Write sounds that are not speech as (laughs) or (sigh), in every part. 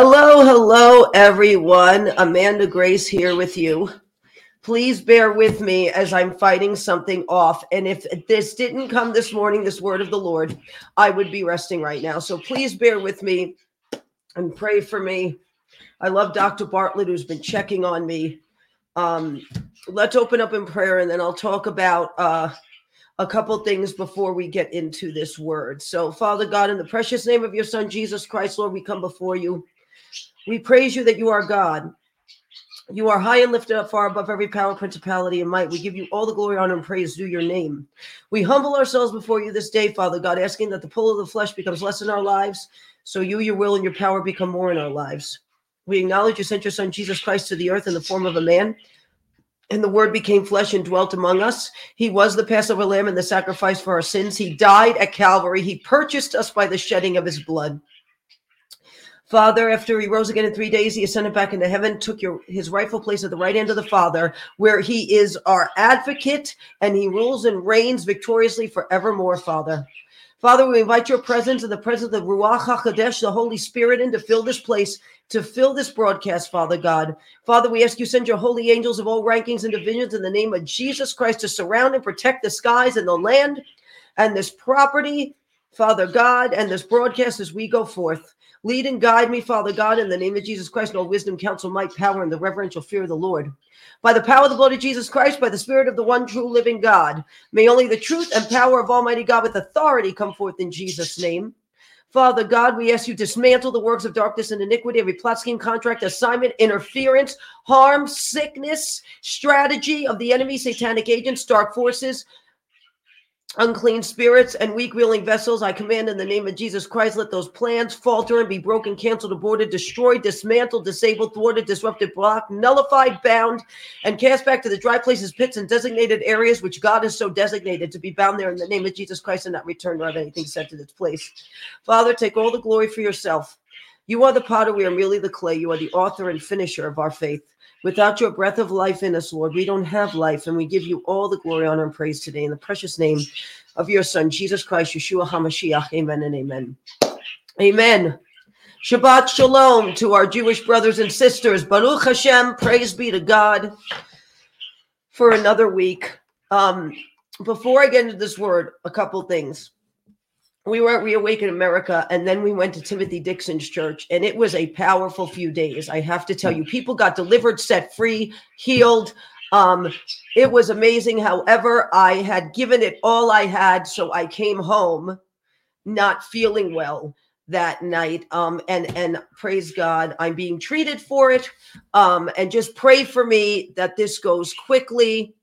Hello, hello, everyone. Amanda Grace here with you. Please bear with me as I'm fighting something off. And if this didn't come this morning, this word of the Lord, I would be resting right now. So please bear with me and pray for me. I love Dr. Bartlett, who's been checking on me. Um, let's open up in prayer and then I'll talk about uh, a couple things before we get into this word. So, Father God, in the precious name of your Son, Jesus Christ, Lord, we come before you. We praise you that you are God. You are high and lifted up far above every power, principality, and might. We give you all the glory, honor, and praise due your name. We humble ourselves before you this day, Father God, asking that the pull of the flesh becomes less in our lives, so you, your will, and your power become more in our lives. We acknowledge you sent your Son, Jesus Christ, to the earth in the form of a man, and the word became flesh and dwelt among us. He was the Passover lamb and the sacrifice for our sins. He died at Calvary. He purchased us by the shedding of his blood. Father, after he rose again in three days, he ascended back into heaven, took your his rightful place at the right hand of the Father, where he is our advocate and he rules and reigns victoriously forevermore, Father. Father, we invite your presence and the presence of Ruach HaKodesh, the Holy Spirit, in to fill this place, to fill this broadcast, Father God. Father, we ask you send your holy angels of all rankings and divisions in the name of Jesus Christ to surround and protect the skies and the land and this property, Father God, and this broadcast as we go forth. Lead and guide me, Father God, in the name of Jesus Christ, all wisdom, counsel, might, power, and the reverential fear of the Lord. By the power of the blood of Jesus Christ, by the Spirit of the one true living God, may only the truth and power of Almighty God with authority come forth in Jesus' name. Father God, we ask you dismantle the works of darkness and iniquity, every plot, scheme, contract, assignment, interference, harm, sickness, strategy of the enemy, satanic agents, dark forces, unclean spirits and weak willing vessels i command in the name of jesus christ let those plans falter and be broken canceled aborted destroyed dismantled disabled thwarted disrupted blocked nullified bound and cast back to the dry places pits and designated areas which god has so designated to be bound there in the name of jesus christ and not return or have anything sent to its place. Father take all the glory for yourself. You are the potter we are merely the clay. You are the author and finisher of our faith Without your breath of life in us, Lord, we don't have life. And we give you all the glory, honor, and praise today in the precious name of your Son, Jesus Christ, Yeshua HaMashiach. Amen and amen. Amen. Shabbat Shalom to our Jewish brothers and sisters. Baruch Hashem, praise be to God for another week. Um, before I get into this word, a couple things we were at Reawaken America, and then we went to Timothy Dixon's church, and it was a powerful few days. I have to tell you, people got delivered, set free, healed. Um, it was amazing. However, I had given it all I had, so I came home not feeling well that night. Um, and and praise God, I'm being treated for it. Um, and just pray for me that this goes quickly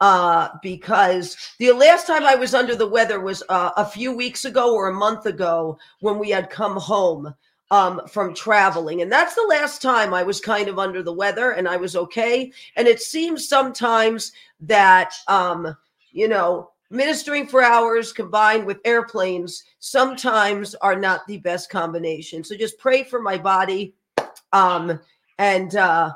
uh, because the last time I was under the weather was uh, a few weeks ago or a month ago when we had come home um, from traveling. And that's the last time I was kind of under the weather and I was okay. And it seems sometimes that, um, you know, ministering for hours combined with airplanes sometimes are not the best combination. So just pray for my body. Um, and, uh,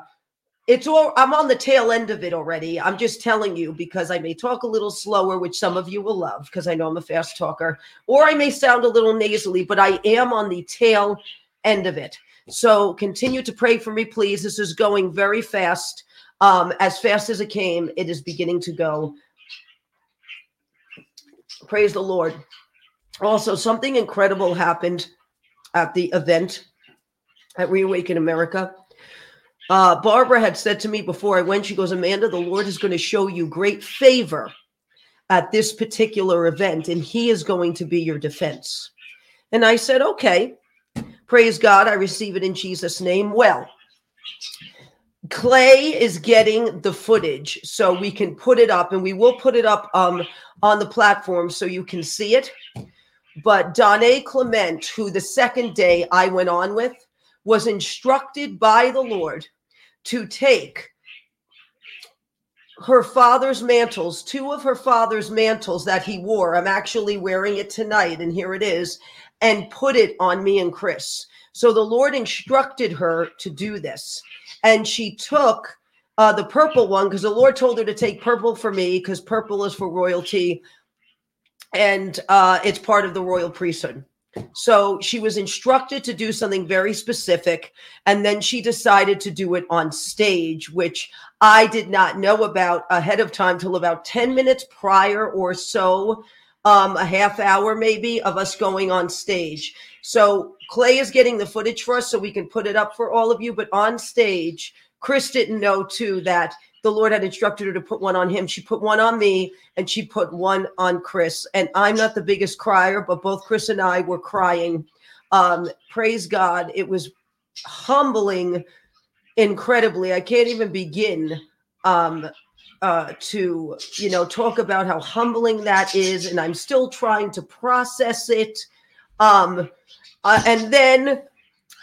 it's all i'm on the tail end of it already. I'm just telling you because i may talk a little slower which some of you will love because i know i'm a fast talker or i may sound a little nasally but i am on the tail end of it. So continue to pray for me please. This is going very fast. Um as fast as it came it is beginning to go. Praise the lord. Also something incredible happened at the event at reawaken america uh, Barbara had said to me before I went, she goes, Amanda, the Lord is going to show you great favor at this particular event, and He is going to be your defense. And I said, okay, praise God. I receive it in Jesus' name. Well, Clay is getting the footage so we can put it up, and we will put it up um, on the platform so you can see it. But Donna Clement, who the second day I went on with, was instructed by the Lord to take her father's mantles, two of her father's mantles that he wore. I'm actually wearing it tonight, and here it is, and put it on me and Chris. So the Lord instructed her to do this. And she took uh, the purple one because the Lord told her to take purple for me because purple is for royalty and uh, it's part of the royal priesthood. So she was instructed to do something very specific. And then she decided to do it on stage, which I did not know about ahead of time till about 10 minutes prior or so, um, a half hour maybe of us going on stage. So Clay is getting the footage for us so we can put it up for all of you. But on stage, Chris didn't know too that the Lord had instructed her to put one on him. She put one on me and she put one on Chris. And I'm not the biggest crier, but both Chris and I were crying. Um, praise God. It was humbling incredibly. I can't even begin um, uh, to, you know, talk about how humbling that is. And I'm still trying to process it. Um, uh, and then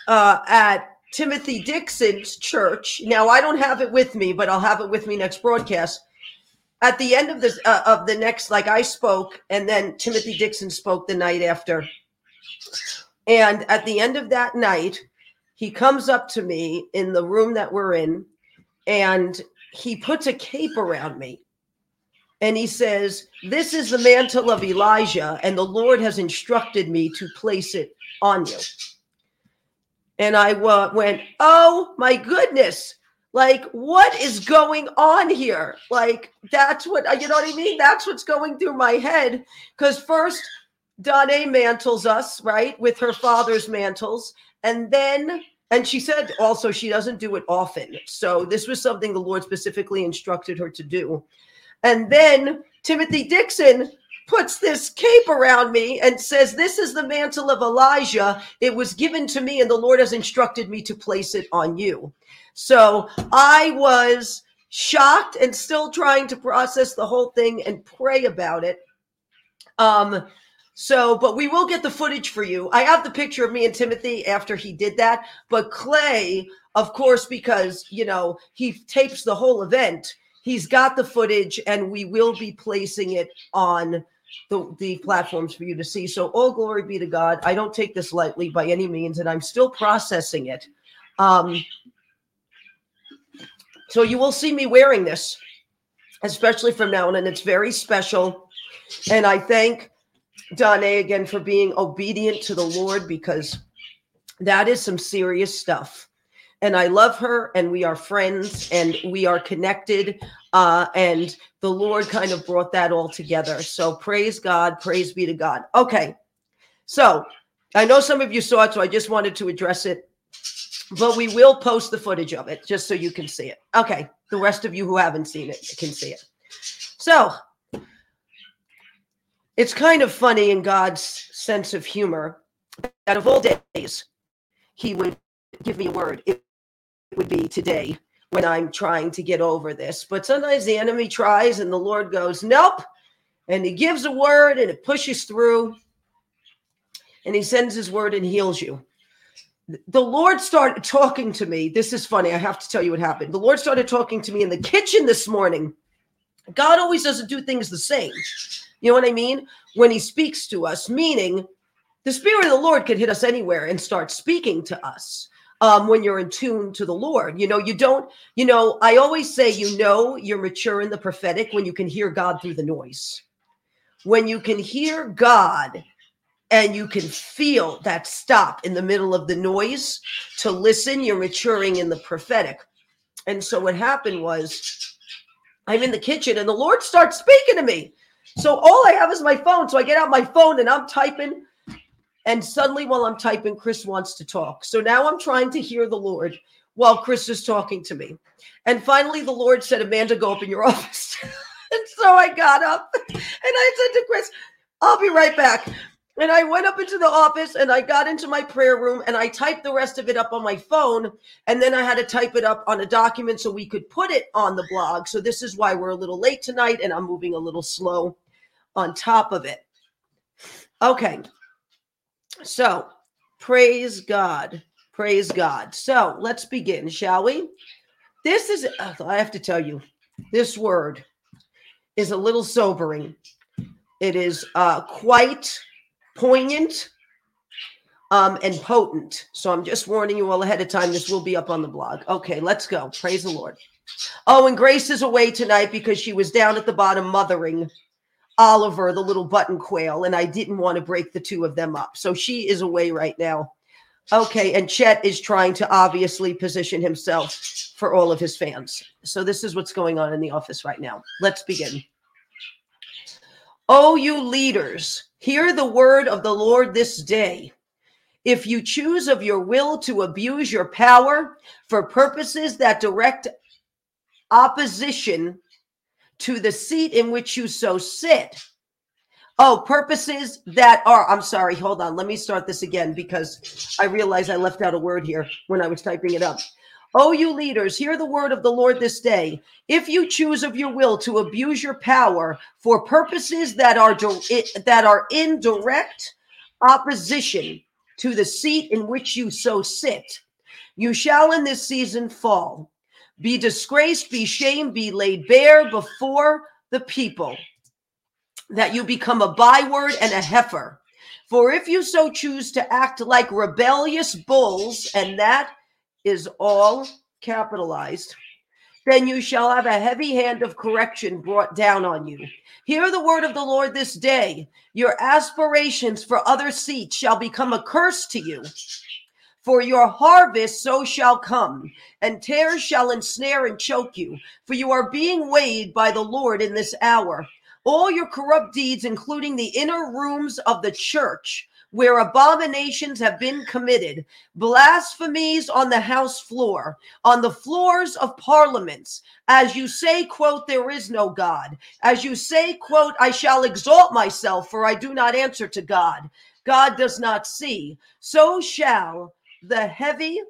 uh, at Timothy Dixon's church. Now I don't have it with me, but I'll have it with me next broadcast. At the end of this uh, of the next, like I spoke, and then Timothy Dixon spoke the night after. And at the end of that night, he comes up to me in the room that we're in, and he puts a cape around me. And he says, This is the mantle of Elijah, and the Lord has instructed me to place it on you. And I uh, went, oh my goodness. Like, what is going on here? Like, that's what, you know what I mean? That's what's going through my head. Because first, Donna mantles us, right, with her father's mantles. And then, and she said also she doesn't do it often. So this was something the Lord specifically instructed her to do. And then Timothy Dixon puts this cape around me and says, This is the mantle of Elijah. It was given to me, and the Lord has instructed me to place it on you. So I was shocked and still trying to process the whole thing and pray about it. Um, so, but we will get the footage for you. I have the picture of me and Timothy after he did that. But Clay, of course, because, you know, he tapes the whole event, he's got the footage and we will be placing it on the, the platforms for you to see. So all glory be to God. I don't take this lightly by any means, and I'm still processing it. Um, so you will see me wearing this, especially from now on, and it's very special. And I thank Donna again for being obedient to the Lord because that is some serious stuff and I love her, and we are friends, and we are connected. Uh, and the Lord kind of brought that all together. So praise God, praise be to God. Okay, so I know some of you saw it, so I just wanted to address it, but we will post the footage of it just so you can see it. Okay, the rest of you who haven't seen it can see it. So it's kind of funny in God's sense of humor that of all days, He would give me a word. It would be today when I'm trying to get over this. But sometimes the enemy tries and the Lord goes, nope. And he gives a word and it pushes through. And he sends his word and heals you. The Lord started talking to me. This is funny. I have to tell you what happened. The Lord started talking to me in the kitchen this morning. God always doesn't do things the same. You know what I mean? When he speaks to us, meaning the Spirit of the Lord could hit us anywhere and start speaking to us um, when you're in tune to the Lord. You know, you don't, you know, I always say, you know, you're mature in the prophetic when you can hear God through the noise. When you can hear God and you can feel that stop in the middle of the noise to listen, you're maturing in the prophetic. And so what happened was I'm in the kitchen and the Lord starts speaking to me. So all I have is my phone. So I get out my phone and I'm typing and suddenly, while I'm typing, Chris wants to talk. So now I'm trying to hear the Lord while Chris is talking to me. And finally, the Lord said, Amanda, go up in your (laughs) office. and so I got up and I said to Chris, I'll be right back. And I went up into the office and I got into my prayer room and I typed the rest of it up on my phone. And then I had to type it up on a document so we could put it on the blog. So this is why we're a little late tonight and I'm moving a little slow on top of it. Okay. So, praise God. Praise God. So, let's begin, shall we? This is, I have to tell you, this word is a little sobering. It is uh, quite poignant um, and potent. So, I'm just warning you all ahead of time. This will be up on the blog. Okay, let's go. Praise the Lord. Oh, and Grace is away tonight because she was down at the bottom mothering Oliver, the little button quail, and I didn't want to break the two of them up. So she is away right now. Okay, and Chet is trying to obviously position himself for all of his fans. So this is what's going on in the office right now. Let's begin. Oh, you leaders, hear the word of the Lord this day. If you choose of your will to abuse your power for purposes that direct opposition to the seat in which you so sit. Oh, purposes that are, I'm sorry, hold on. Let me start this again because I realize I left out a word here when I was typing it up. Oh, you leaders, hear the word of the Lord this day. If you choose of your will to abuse your power for purposes that are that are in direct opposition to the seat in which you so sit, you shall in this season fall be disgraced, be shamed, be laid bare before the people, that you become a byword and a heifer. For if you so choose to act like rebellious bulls, and that is all capitalized, then you shall have a heavy hand of correction brought down on you. Hear the word of the Lord this day. Your aspirations for other seats shall become a curse to you. For your harvest so shall come, and tares shall ensnare and choke you. For you are being weighed by the Lord in this hour. All your corrupt deeds, including the inner rooms of the church, where abominations have been committed, blasphemies on the house floor, on the floors of parliaments, as you say, quote, there is no God, as you say, quote, I shall exalt myself, for I do not answer to God. God does not see. So shall the heavy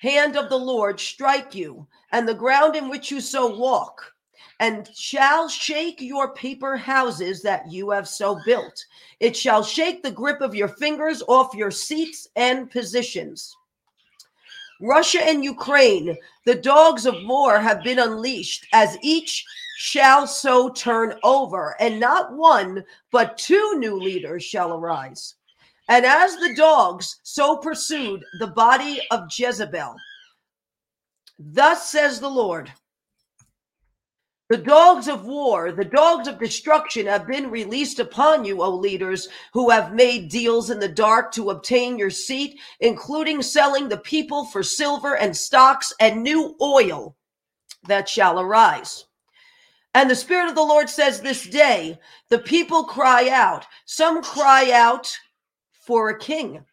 hand of the Lord strike you, and the ground in which you so walk, and shall shake your paper houses that you have so built. It shall shake the grip of your fingers off your seats and positions. Russia and Ukraine, the dogs of war have been unleashed, as each shall so turn over, and not one, but two new leaders shall arise. And as the dogs so pursued the body of Jezebel, thus says the Lord the dogs of war, the dogs of destruction have been released upon you, O leaders who have made deals in the dark to obtain your seat, including selling the people for silver and stocks and new oil that shall arise. And the Spirit of the Lord says this day, the people cry out. Some cry out for a king.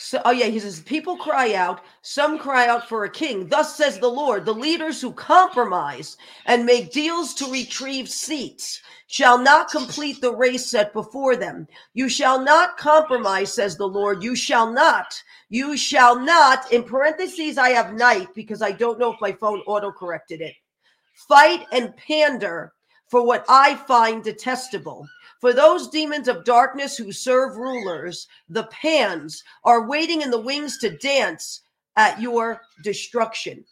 So, oh yeah, he says, people cry out, some cry out for a king. Thus says the Lord, the leaders who compromise and make deals to retrieve seats shall not complete the race set before them. You shall not compromise, says the Lord. You shall not. You shall not. In parentheses, I have night because I don't know if my phone auto corrected it. Fight and pander for what I find detestable. For those demons of darkness who serve rulers, the pans are waiting in the wings to dance at your destruction.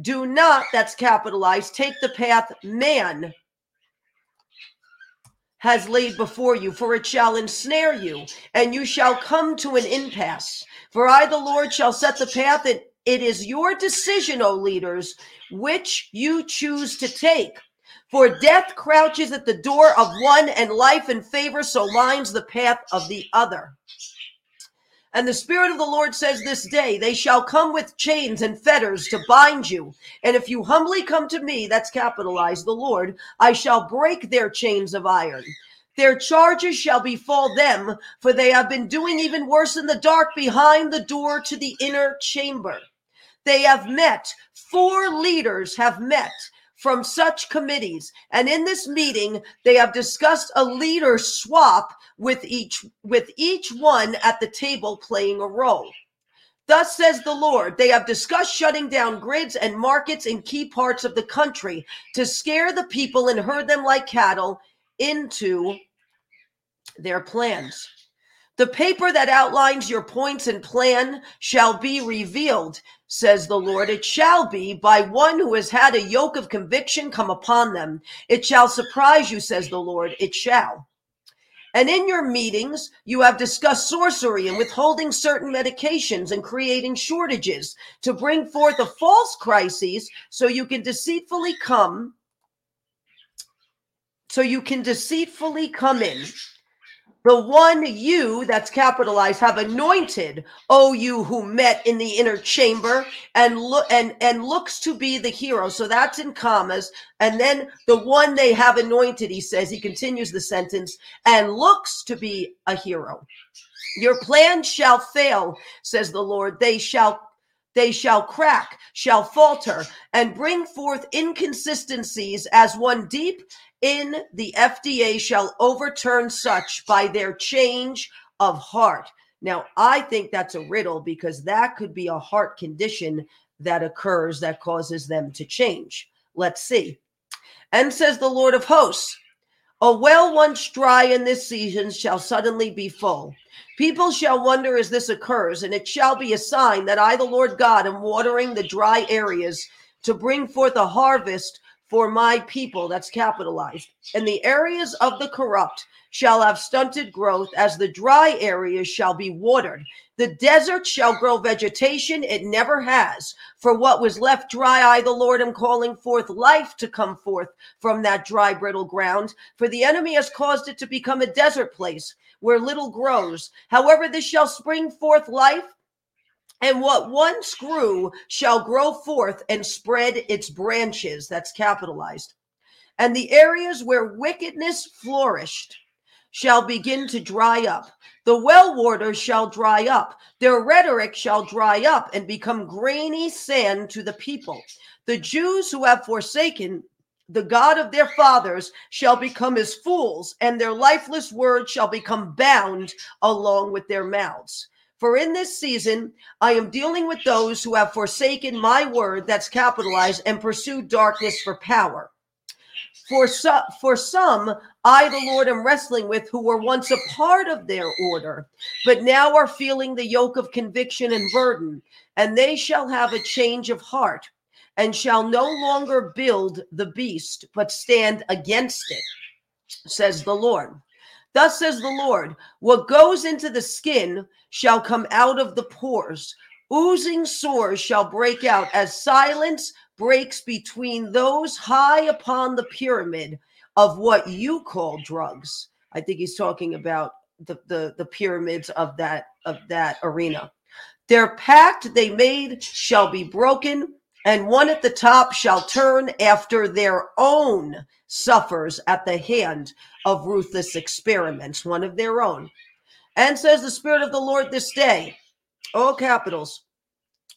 Do not, that's capitalized, take the path man has laid before you, for it shall ensnare you, and you shall come to an impasse. For I, the Lord, shall set the path, and it is your decision, O leaders, which you choose to take. For death crouches at the door of one, and life and favor so lines the path of the other. And the Spirit of the Lord says this day, they shall come with chains and fetters to bind you. And if you humbly come to me, that's capitalized, the Lord, I shall break their chains of iron. Their charges shall befall them, for they have been doing even worse in the dark behind the door to the inner chamber. They have met, four leaders have met from such committees. And in this meeting, they have discussed a leader swap with each with each one at the table playing a role. Thus says the Lord, they have discussed shutting down grids and markets in key parts of the country to scare the people and herd them like cattle into their plans. The paper that outlines your points and plan shall be revealed, says the Lord. It shall be by one who has had a yoke of conviction come upon them. It shall surprise you, says the Lord. It shall. And in your meetings, you have discussed sorcery and withholding certain medications and creating shortages to bring forth a false crisis so you can deceitfully come so you can deceitfully come in the one you that's capitalized have anointed oh you who met in the inner chamber and look and and looks to be the hero. So that's in commas. And then the one they have anointed he says he continues the sentence and looks to be a hero. Your plan shall fail says the lord. They shall they shall crack, shall falter, and bring forth inconsistencies as one deep in the FDA shall overturn such by their change of heart. Now, I think that's a riddle because that could be a heart condition that occurs that causes them to change. Let's see. And says the Lord of hosts, a well once dry in this season shall suddenly be full. People shall wonder as this occurs, and it shall be a sign that I, the Lord God, am watering the dry areas to bring forth a harvest for my people, that's capitalized. And the areas of the corrupt shall have stunted growth, as the dry areas shall be watered. The desert shall grow vegetation, it never has. For what was left dry, I, the Lord, am calling forth life to come forth from that dry, brittle ground. For the enemy has caused it to become a desert place where little grows. However, this shall spring forth life and what once grew shall grow forth and spread its branches. That's capitalized. And the areas where wickedness flourished shall begin to dry up. The well waters shall dry up. Their rhetoric shall dry up and become grainy sand to the people. The Jews who have forsaken the God of their fathers shall become as fools, and their lifeless words shall become bound along with their mouths. For in this season, I am dealing with those who have forsaken my word, that's capitalized, and pursued darkness for power. For, so, for some, I, the Lord, am wrestling with who were once a part of their order, but now are feeling the yoke of conviction and burden, and they shall have a change of heart and shall no longer build the beast, but stand against it, says the Lord. Thus says the Lord, what goes into the skin shall come out of the pores. Oozing sores shall break out as silence breaks between those high upon the pyramid of what you call drugs. I think he's talking about the, the, the pyramids of that of that arena. Their pact they made shall be broken, and one at the top shall turn after their own suffers at the hand of ruthless experiments, one of their own. And says the Spirit of the Lord this day, all capitals,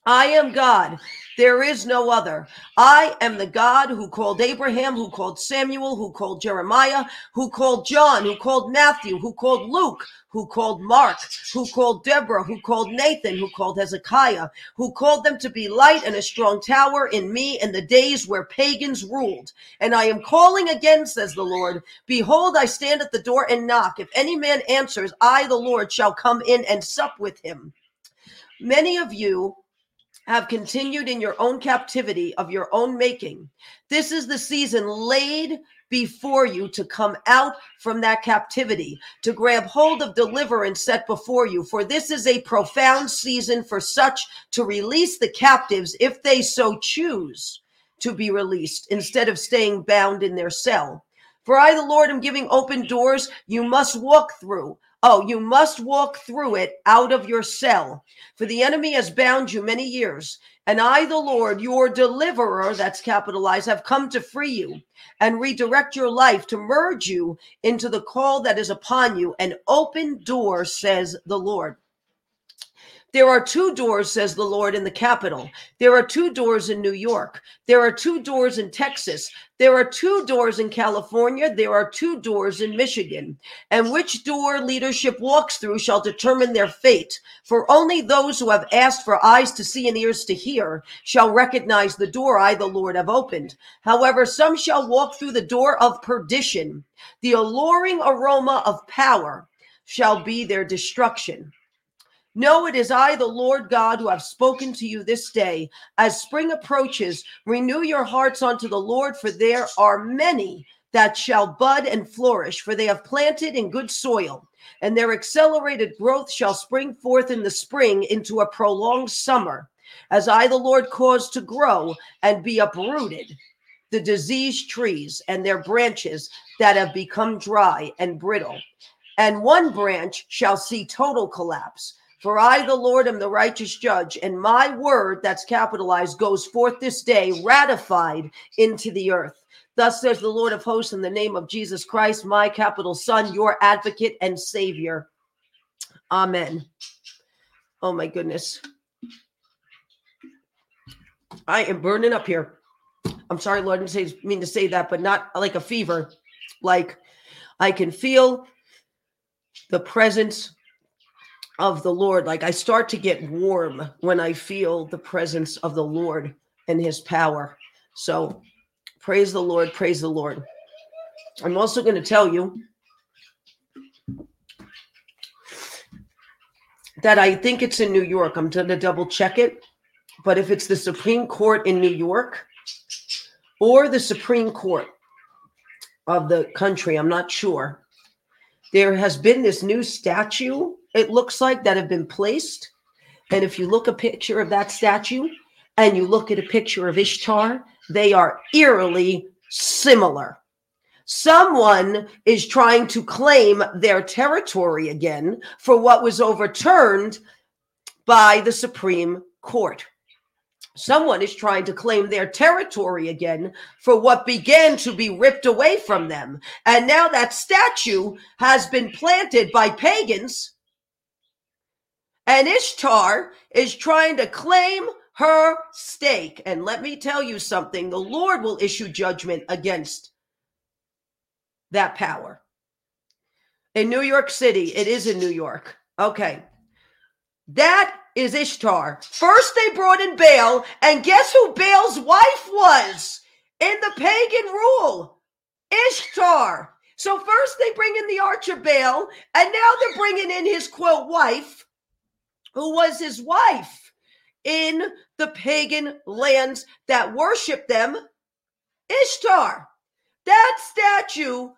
I am God. There is no other. I am the God who called Abraham, who called Samuel, who called Jeremiah, who called John, who called Matthew, who called Luke, who called Mark, who called Deborah, who called Nathan, who called Hezekiah, who called them to be light and a strong tower in me in the days where pagans ruled. And I am calling again, says the Lord. Behold, I stand at the door and knock. If any man answers, I, the Lord, shall come in and sup with him. Many of you have continued in your own captivity of your own making. This is the season laid before you to come out from that captivity, to grab hold of deliverance set before you. For this is a profound season for such to release the captives if they so choose to be released instead of staying bound in their cell. For I, the Lord, am giving open doors you must walk through Oh, you must walk through it out of your cell, for the enemy has bound you many years. And I, the Lord, your deliverer, that's capitalized, have come to free you and redirect your life to merge you into the call that is upon you. An open door, says the Lord. There are two doors, says the Lord, in the capital. There are two doors in New York. There are two doors in Texas. There are two doors in California. There are two doors in Michigan. And which door leadership walks through shall determine their fate. For only those who have asked for eyes to see and ears to hear shall recognize the door I, the Lord, have opened. However, some shall walk through the door of perdition. The alluring aroma of power shall be their destruction. No, it is I, the Lord God, who have spoken to you this day. As spring approaches, renew your hearts unto the Lord, for there are many that shall bud and flourish, for they have planted in good soil, and their accelerated growth shall spring forth in the spring into a prolonged summer, as I, the Lord, cause to grow and be uprooted the diseased trees and their branches that have become dry and brittle. And one branch shall see total collapse. For I, the Lord, am the righteous judge, and my word, that's capitalized, goes forth this day, ratified into the earth. Thus says the Lord of hosts, in the name of Jesus Christ, my capital Son, your advocate and savior. Amen. Oh my goodness. I am burning up here. I'm sorry, Lord, I didn't say, mean to say that, but not like a fever. Like I can feel the presence of the Lord. Like I start to get warm when I feel the presence of the Lord and his power. So praise the Lord, praise the Lord. I'm also going to tell you that I think it's in New York. I'm going to double check it. But if it's the Supreme Court in New York or the Supreme Court of the country, I'm not sure. There has been this new statue, it looks like, that have been placed. And if you look a picture of that statue and you look at a picture of Ishtar, they are eerily similar. Someone is trying to claim their territory again for what was overturned by the Supreme Court. Someone is trying to claim their territory again for what began to be ripped away from them. And now that statue has been planted by pagans. And Ishtar is trying to claim her stake. And let me tell you something the Lord will issue judgment against that power. In New York City, it is in New York. Okay. That is Ishtar. First, they brought in Baal, and guess who Baal's wife was in the pagan rule? Ishtar. So, first, they bring in the Arch of Baal, and now they're bringing in his quote wife, who was his wife in the pagan lands that worship them, Ishtar. That statue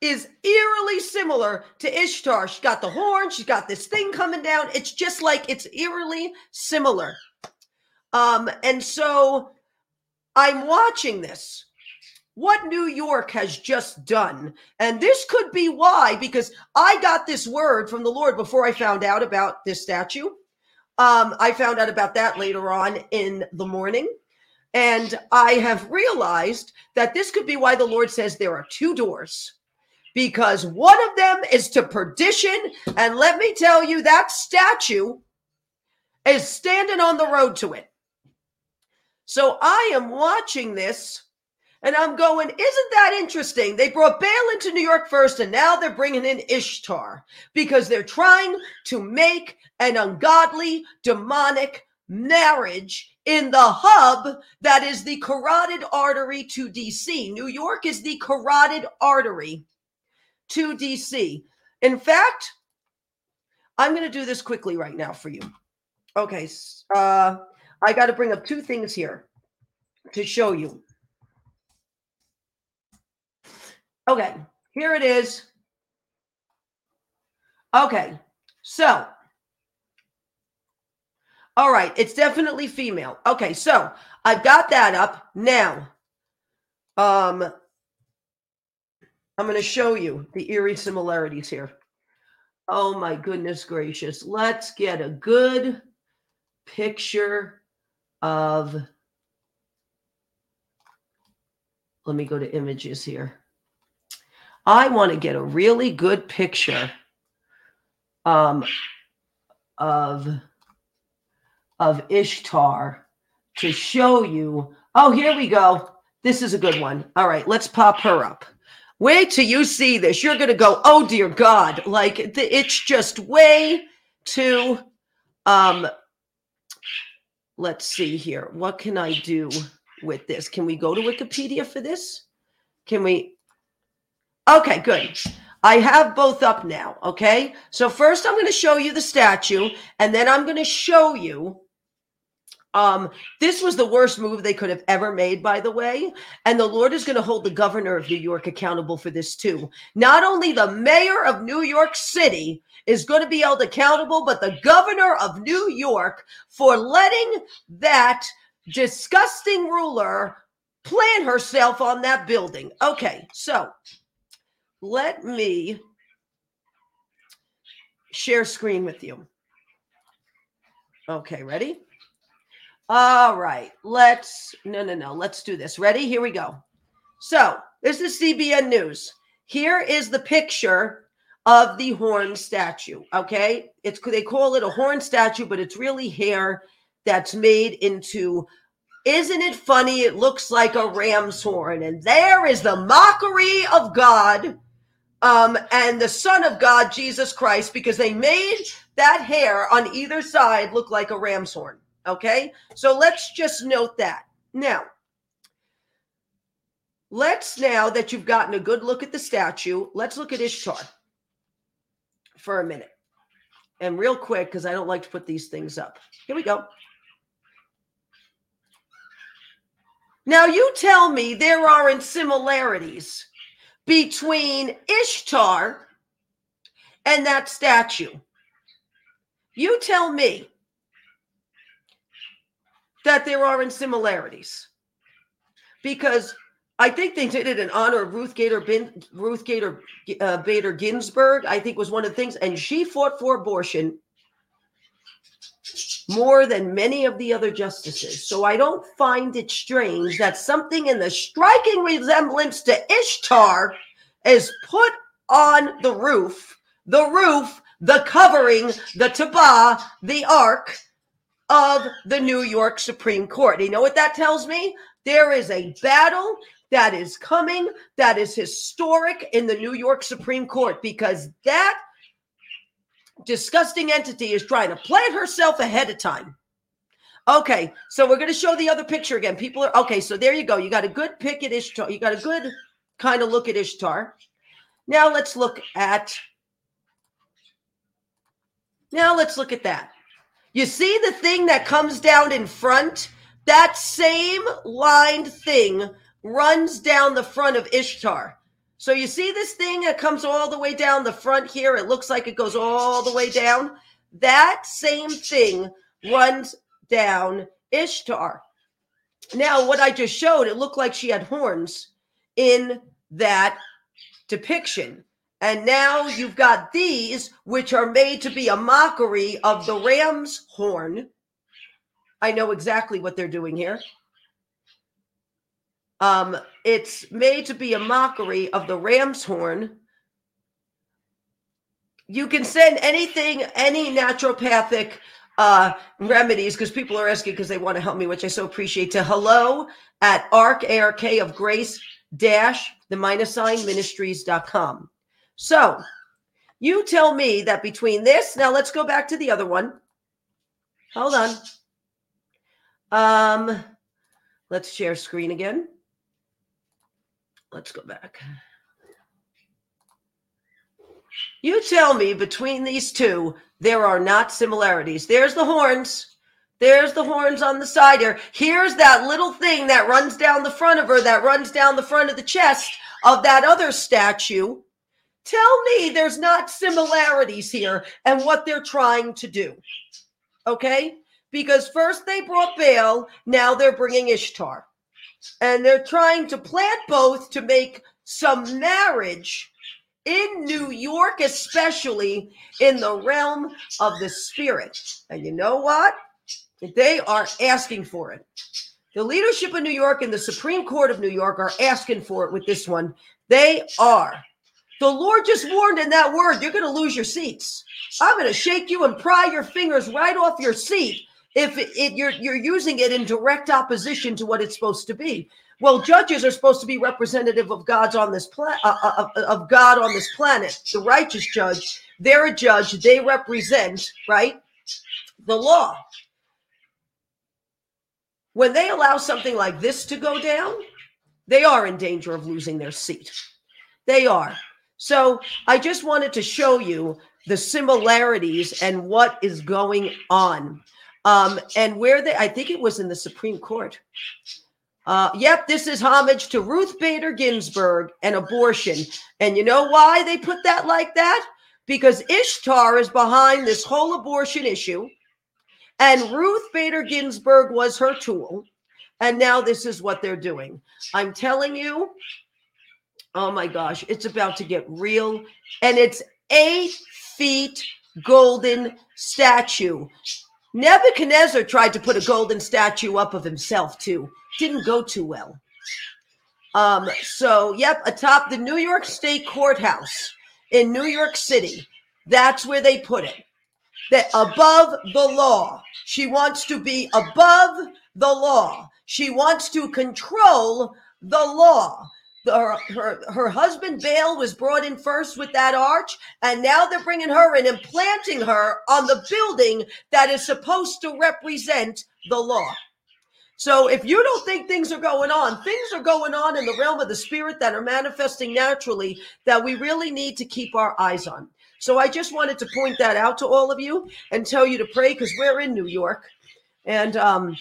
is eerily similar to Ishtar. She's got the horn, she's got this thing coming down. It's just like it's eerily similar. Um, and so I'm watching this. What New York has just done. And this could be why, because I got this word from the Lord before I found out about this statue. Um, I found out about that later on in the morning. And I have realized that this could be why the Lord says there are two doors because one of them is to perdition. And let me tell you, that statue is standing on the road to it. So I am watching this and I'm going, isn't that interesting? They brought Baal into New York first, and now they're bringing in Ishtar because they're trying to make an ungodly, demonic marriage in the hub that is the carotid artery to DC. New York is the carotid artery to DC. In fact, I'm going to do this quickly right now for you. Okay. Uh, I got to bring up two things here to show you. Okay. Here it is. Okay. So, all right. It's definitely female. Okay. So I've got that up now. Um, I'm going to show you the eerie similarities here. Oh my goodness gracious. Let's get a good picture of. Let me go to images here. I want to get a really good picture um, of of Ishtar to show you. Oh, here we go. This is a good one. All right, let's pop her up. Wait till you see this. You're going to go, oh dear God. Like it's just way too. Um, let's see here. What can I do with this? Can we go to Wikipedia for this? Can we? Okay, good. I have both up now. Okay. So first I'm going to show you the statue and then I'm going to show you Um, this was the worst move they could have ever made, by the way. And the Lord is going to hold the governor of New York accountable for this too. Not only the mayor of New York City is going to be held accountable, but the governor of New York for letting that disgusting ruler plant herself on that building. Okay, so let me share screen with you. Okay, ready? All right, let's no, no, no. Let's do this. Ready? Here we go. So this is CBN News. Here is the picture of the horn statue. Okay, it's they call it a horn statue, but it's really hair that's made into. Isn't it funny? It looks like a ram's horn, and there is the mockery of God um, and the Son of God, Jesus Christ, because they made that hair on either side look like a ram's horn. Okay. So let's just note that. Now, let's now that you've gotten a good look at the statue, let's look at Ishtar for a minute. And real quick, because I don't like to put these things up. Here we go. Now, you tell me there aren't similarities between Ishtar and that statue. You tell me that there aren't similarities because I think they did it in honor of Ruth Gator Bin, Ruth Gator uh, Bader Ginsburg. I think was one of the things, and she fought for abortion more than many of the other justices. So I don't find it strange that something in the striking resemblance to Ishtar is put on the roof, the roof, the covering, the tabah, the ark of the New York Supreme Court. You know what that tells me? There is a battle that is coming that is historic in the New York Supreme Court because that disgusting entity is trying to plant herself ahead of time. Okay, so we're going to show the other picture again. People are okay, so there you go. You got a good pick at Ishtar. You got a good kind of look at Ishtar. Now let's look at Now let's look at that. You see the thing that comes down in front? That same lined thing runs down the front of Ishtar. So you see this thing that comes all the way down the front here? It looks like it goes all the way down. That same thing runs down Ishtar. Now, what I just showed, it looked like she had horns in that depiction. And now you've got these, which are made to be a mockery of the ram's horn. I know exactly what they're doing here. Um, it's made to be a mockery of the ram's horn. You can send anything, any naturopathic uh, remedies, because people are asking because they want to help me, which I so appreciate, to hello at arc, ARK of grace dash the minus sign ministries.com. So you tell me that between this, now let's go back to the other one. Hold on. Um, let's share screen again. Let's go back. You tell me between these two, there are not similarities. There's the horns. There's the horns on the side here. Here's that little thing that runs down the front of her, that runs down the front of the chest of that other statue. Tell me there's not similarities here and what they're trying to do. Okay? Because first they brought Baal, now they're bringing Ishtar. And they're trying to plant both to make some marriage in New York, especially in the realm of the spirit. And you know what? They are asking for it. The leadership of New York and the Supreme Court of New York are asking for it with this one. They are. The Lord just warned in that word, you're going to lose your seats. I'm going to shake you and pry your fingers right off your seat if it, it, you're you're using it in direct opposition to what it's supposed to be. Well, judges are supposed to be representative of God's on this planet uh, uh, of, of God on this planet. The righteous judge, they're a judge. They represent right the law. When they allow something like this to go down, they are in danger of losing their seat. They are. So I just wanted to show you the similarities and what is going on. Um, and where they, I think it was in the Supreme Court. Uh, yep, this is homage to Ruth Bader Ginsburg and abortion. And you know why they put that like that? Because Ishtar is behind this whole abortion issue. And Ruth Bader Ginsburg was her tool. And now this is what they're doing. I'm telling you, oh my gosh, it's about to get real. And it's eight feet golden statue. Nebuchadnezzar tried to put a golden statue up of himself too didn't go too well. Um, so, yep, atop the New York State Courthouse in New York City, that's where they put it. That above the law, she wants to be above the law. She wants to control the law. Her, her, her husband Baal was brought in first with that arch, and now they're bringing her in and planting her on the building that is supposed to represent the law. So if you don't think things are going on, things are going on in the realm of the spirit that are manifesting naturally that we really need to keep our eyes on. So I just wanted to point that out to all of you and tell you to pray because we're in New York. And um,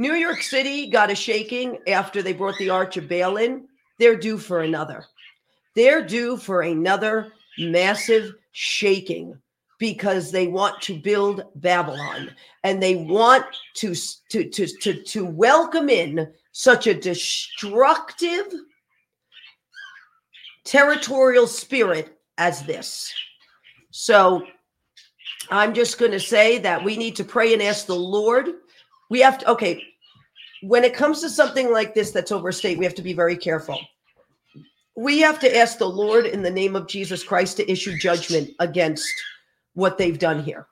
New York City got a shaking after they brought the Arch of Baal in. They're due for another. They're due for another massive shaking because they want to build Babylon and they want to to to to, to welcome in such a destructive territorial spirit as this. So I'm just going to say that we need to pray and ask the Lord. We have to okay, when it comes to something like this that's overstate, we have to be very careful. We have to ask the Lord in the name of Jesus Christ to issue judgment against what they've done here.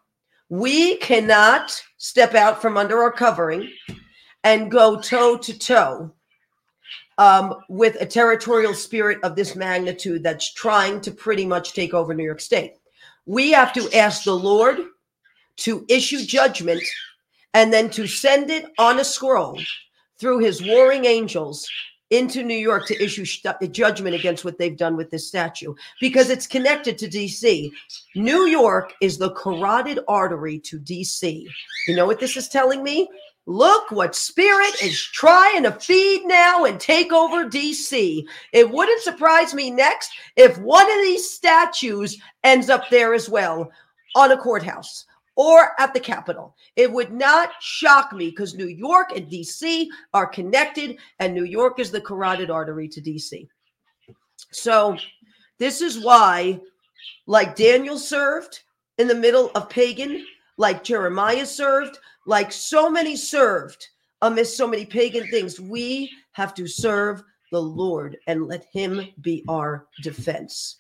We cannot step out from under our covering and go toe to toe um, with a territorial spirit of this magnitude that's trying to pretty much take over New York State. We have to ask the Lord to issue judgment and then to send it on a scroll through his warring angels into New York to issue st- judgment against what they've done with this statue because it's connected to DC. New York is the carotid artery to DC. You know what this is telling me? Look what spirit is trying to feed now and take over DC. It wouldn't surprise me next if one of these statues ends up there as well on a courthouse or at the Capitol. It would not shock me because New York and DC are connected, and New York is the carotid artery to DC. So, this is why, like Daniel served in the middle of pagan, like Jeremiah served, like so many served amidst so many pagan things, we have to serve the Lord and let Him be our defense.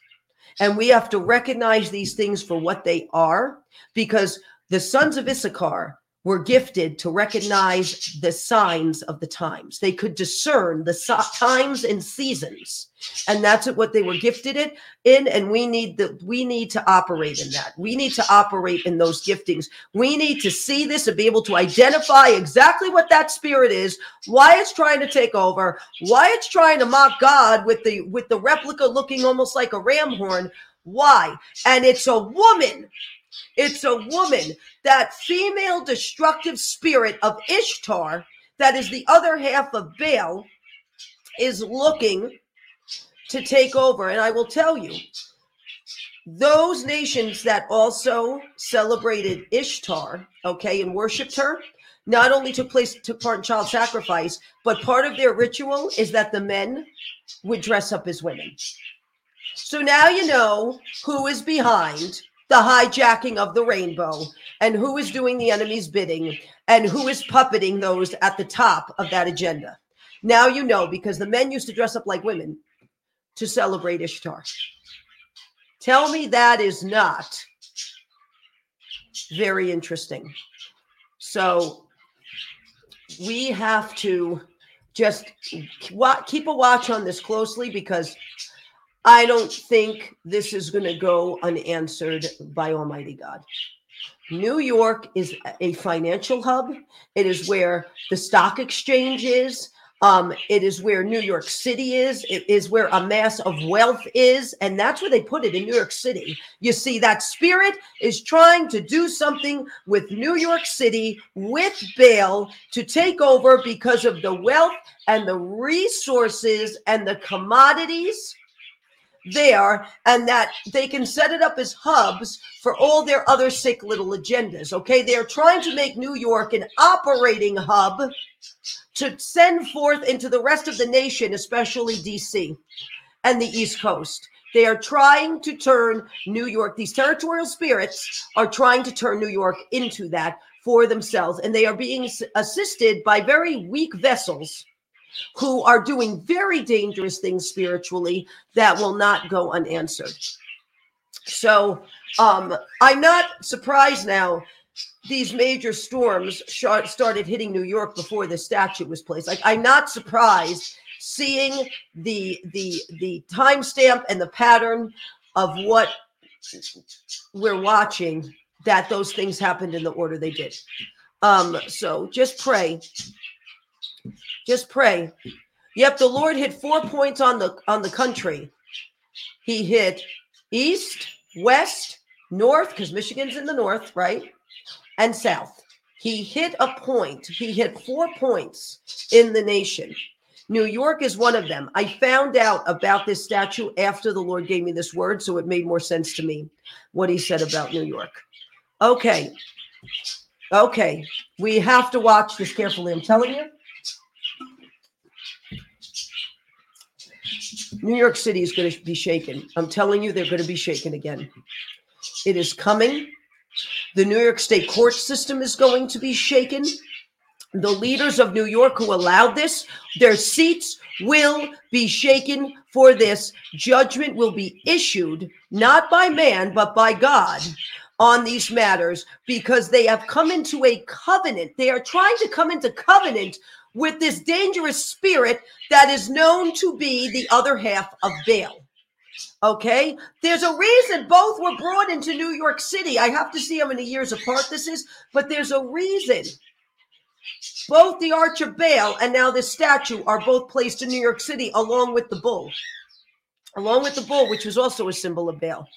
And we have to recognize these things for what they are because the sons of Issachar were gifted to recognize the signs of the times. They could discern the so- times and seasons, and that's what they were gifted it in. And we need the we need to operate in that. We need to operate in those giftings. We need to see this and be able to identify exactly what that spirit is, why it's trying to take over, why it's trying to mock God with the with the replica looking almost like a ram horn. Why? And it's a woman it's a woman, that female destructive spirit of Ishtar, that is the other half of Baal, is looking to take over. And I will tell you, those nations that also celebrated Ishtar, okay, and worshiped her, not only took place took part in child sacrifice, but part of their ritual is that the men would dress up as women. So now you know who is behind the hijacking of the rainbow and who is doing the enemy's bidding and who is puppeting those at the top of that agenda. Now you know because the men used to dress up like women to celebrate Ishtar. Tell me that is not very interesting. So we have to just keep a watch on this closely because I don't think this is going to go unanswered by Almighty God. New York is a financial hub. It is where the stock exchange is. Um, it is where New York City is. It is where a mass of wealth is. And that's where they put it in New York City. You see, that spirit is trying to do something with New York City, with Baal to take over because of the wealth and the resources and the commodities there and that they can set it up as hubs for all their other sick little agendas. Okay. They're trying to make New York an operating hub to send forth into the rest of the nation, especially DC and the East Coast. They are trying to turn New York, these territorial spirits are trying to turn New York into that for themselves. And they are being assisted by very weak vessels who are doing very dangerous things spiritually that will not go unanswered. So um, I'm not surprised now these major storms started hitting New York before the statute was placed. Like I'm not surprised seeing the the the timestamp and the pattern of what we're watching that those things happened in the order they did. Um, so just pray just pray. Yep, the Lord hit four points on the on the country. He hit east, west, north, because Michigan's in the north, right? And south. He hit a point. He hit four points in the nation. New York is one of them. I found out about this statue after the Lord gave me this word, so it made more sense to me what he said about New York. Okay. Okay. We have to watch this carefully. I'm telling you. New York City is going to be shaken. I'm telling you, they're going to be shaken again. It is coming. The New York State court system is going to be shaken. The leaders of New York who allowed this, their seats will be shaken for this. Judgment will be issued not by man, but by God on these matters because they have come into a covenant. They are trying to come into covenant with this dangerous spirit that is known to be the other half of Baal. Okay, there's a reason both were brought into New York City. I have to see how many years apart this is, but there's a reason. Both the Arch of Baal and now this statue are both placed in New York City along with the bull, along with the bull, which was also a symbol of Baal.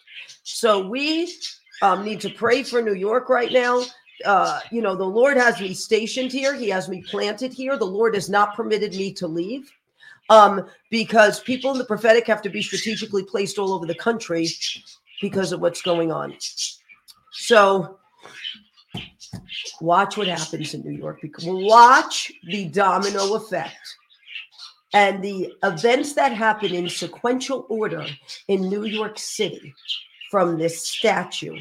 So we um, need to pray for New York right now uh, you know, the Lord has me stationed here. He has me planted here. The Lord has not permitted me to leave um, because people in the prophetic have to be strategically placed all over the country because of what's going on. So watch what happens in New York. Watch the domino effect and the events that happen in sequential order in New York City from this statue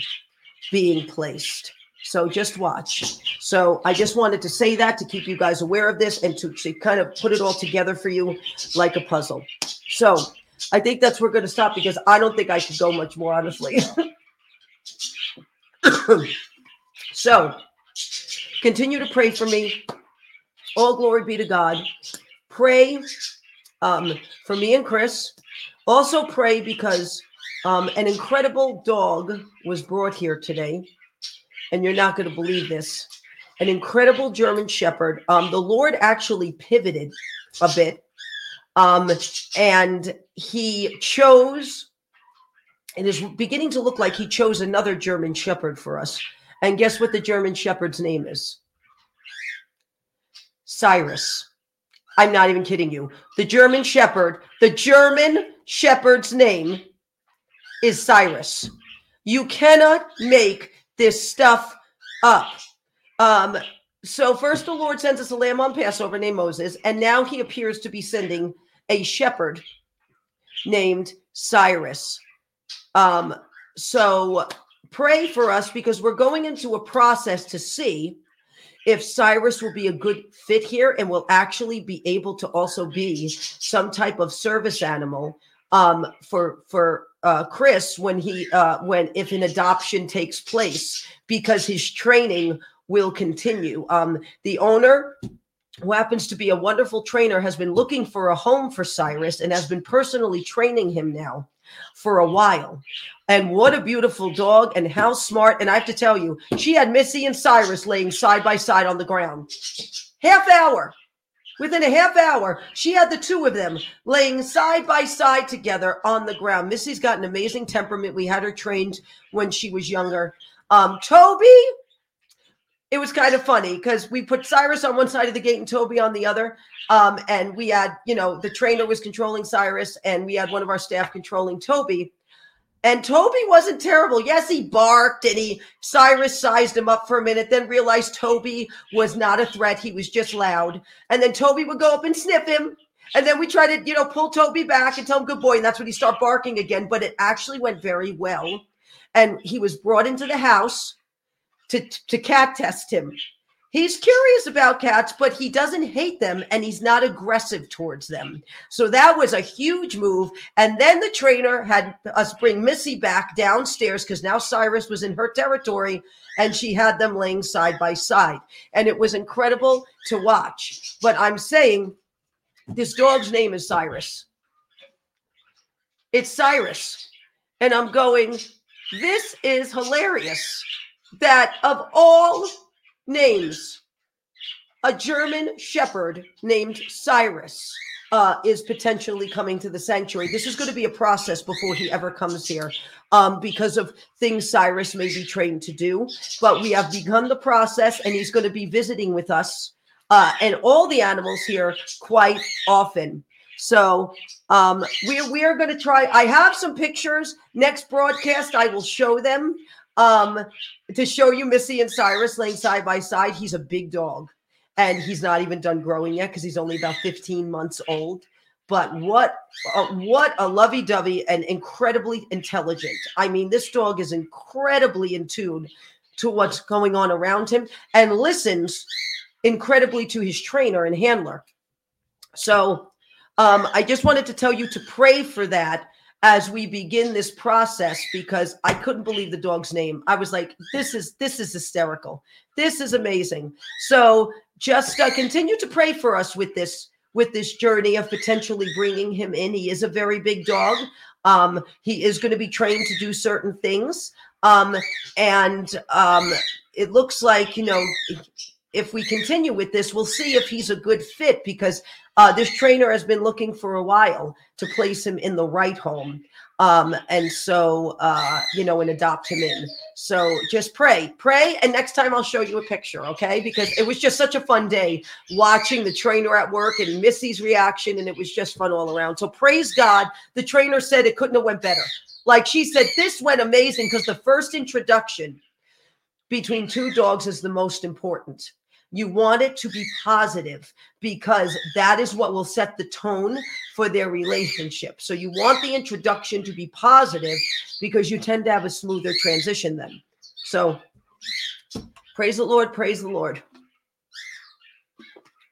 being placed. So just watch. So I just wanted to say that to keep you guys aware of this and to, to kind of put it all together for you like a puzzle. So I think that's where we're going to stop because I don't think I could go much more, honestly. (coughs) so continue to pray for me. All glory be to God. Pray um, for me and Chris. Also pray because um, an incredible dog was brought here today and you're not going to believe this. An incredible German Shepherd. Um, the Lord actually pivoted a bit, um, and he chose. It is beginning to look like he chose another German Shepherd for us. And guess what the German Shepherd's name is? Cyrus. I'm not even kidding you. The German Shepherd, the German Shepherd's name is Cyrus. You cannot make this stuff up. Um, so first the Lord sends us a lamb on Passover named Moses, and now he appears to be sending a shepherd named Cyrus. Um, so pray for us because we're going into a process to see if Cyrus will be a good fit here and will actually be able to also be some type of service animal um, for for uh, Chris when he uh, when if an adoption takes place because his training will continue. Um, the owner, who happens to be a wonderful trainer, has been looking for a home for Cyrus and has been personally training him now for a while. And what a beautiful dog and how smart. And I have to tell you, she had Missy and Cyrus laying side by side on the ground. Half hour Within a half hour, she had the two of them laying side by side together on the ground. Missy's got an amazing temperament. We had her trained when she was younger. Um, Toby, it was kind of funny because we put Cyrus on one side of the gate and Toby on the other. Um, and we had, you know, the trainer was controlling Cyrus and we had one of our staff controlling Toby. And Toby wasn't terrible. Yes, he barked and he Cyrus sized him up for a minute, then realized Toby was not a threat. He was just loud. And then Toby would go up and sniff him. And then we try to, you know, pull Toby back and tell him good boy. And that's when he start barking again. But it actually went very well. And he was brought into the house to, to cat test him. He's curious about cats, but he doesn't hate them and he's not aggressive towards them. So that was a huge move. And then the trainer had us bring Missy back downstairs because now Cyrus was in her territory and she had them laying side by side. And it was incredible to watch. But I'm saying this dog's name is Cyrus. It's Cyrus. And I'm going, this is hilarious that of all names, a German shepherd named Cyrus uh, is potentially coming to the sanctuary. This is going to be a process before he ever comes here um, because of things Cyrus may be trained to do. But we have begun the process, and he's going to be visiting with us uh, and all the animals here quite often. So um, we're we are going to try. I have some pictures. Next broadcast, I will show them um, to show you Missy and Cyrus laying side by side. He's a big dog, and he's not even done growing yet because he's only about 15 months old. But what uh, what a lovey-dovey and incredibly intelligent. I mean, this dog is incredibly in tune to what's going on around him and listens incredibly to his trainer and handler. So um, I just wanted to tell you to pray for that as we begin this process because I couldn't believe the dog's name. I was like, this is this is hysterical. This is amazing. So just uh, continue to pray for us with this with this journey of potentially bringing him in. He is a very big dog. Um, he is going to be trained to do certain things. Um, and um, it looks like, you know, if we continue with this, we'll see if he's a good fit because uh, this trainer has been looking for a while to place him in the right home. Um, and so, uh, you know, and adopt him in. So just pray, pray. And next time I'll show you a picture, okay? Because it was just such a fun day watching the trainer at work and Missy's reaction. And it was just fun all around. So praise God. The trainer said it couldn't have went better. Like she said, this went amazing because the first introduction between two dogs is the most important. You want it to be positive because that is what will set the tone for their relationship. So you want the introduction to be positive because you tend to have a smoother transition then. So praise the Lord, praise the Lord.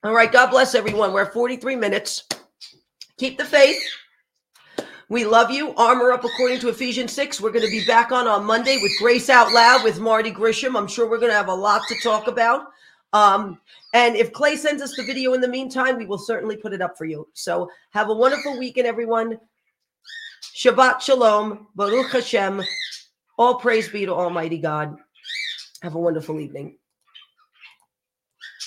All right, God bless everyone. We're 43 minutes. Keep the faith. We love you. Armor up according to Ephesians 6. We're going to be back on on Monday with Grace Out Loud with Marty Grisham. I'm sure we're going to have a lot to talk about. Um, and if Clay sends us the video in the meantime, we will certainly put it up for you. So have a wonderful weekend, everyone. Shabbat Shalom, Baruch Hashem. All praise be to Almighty God. Have a wonderful evening.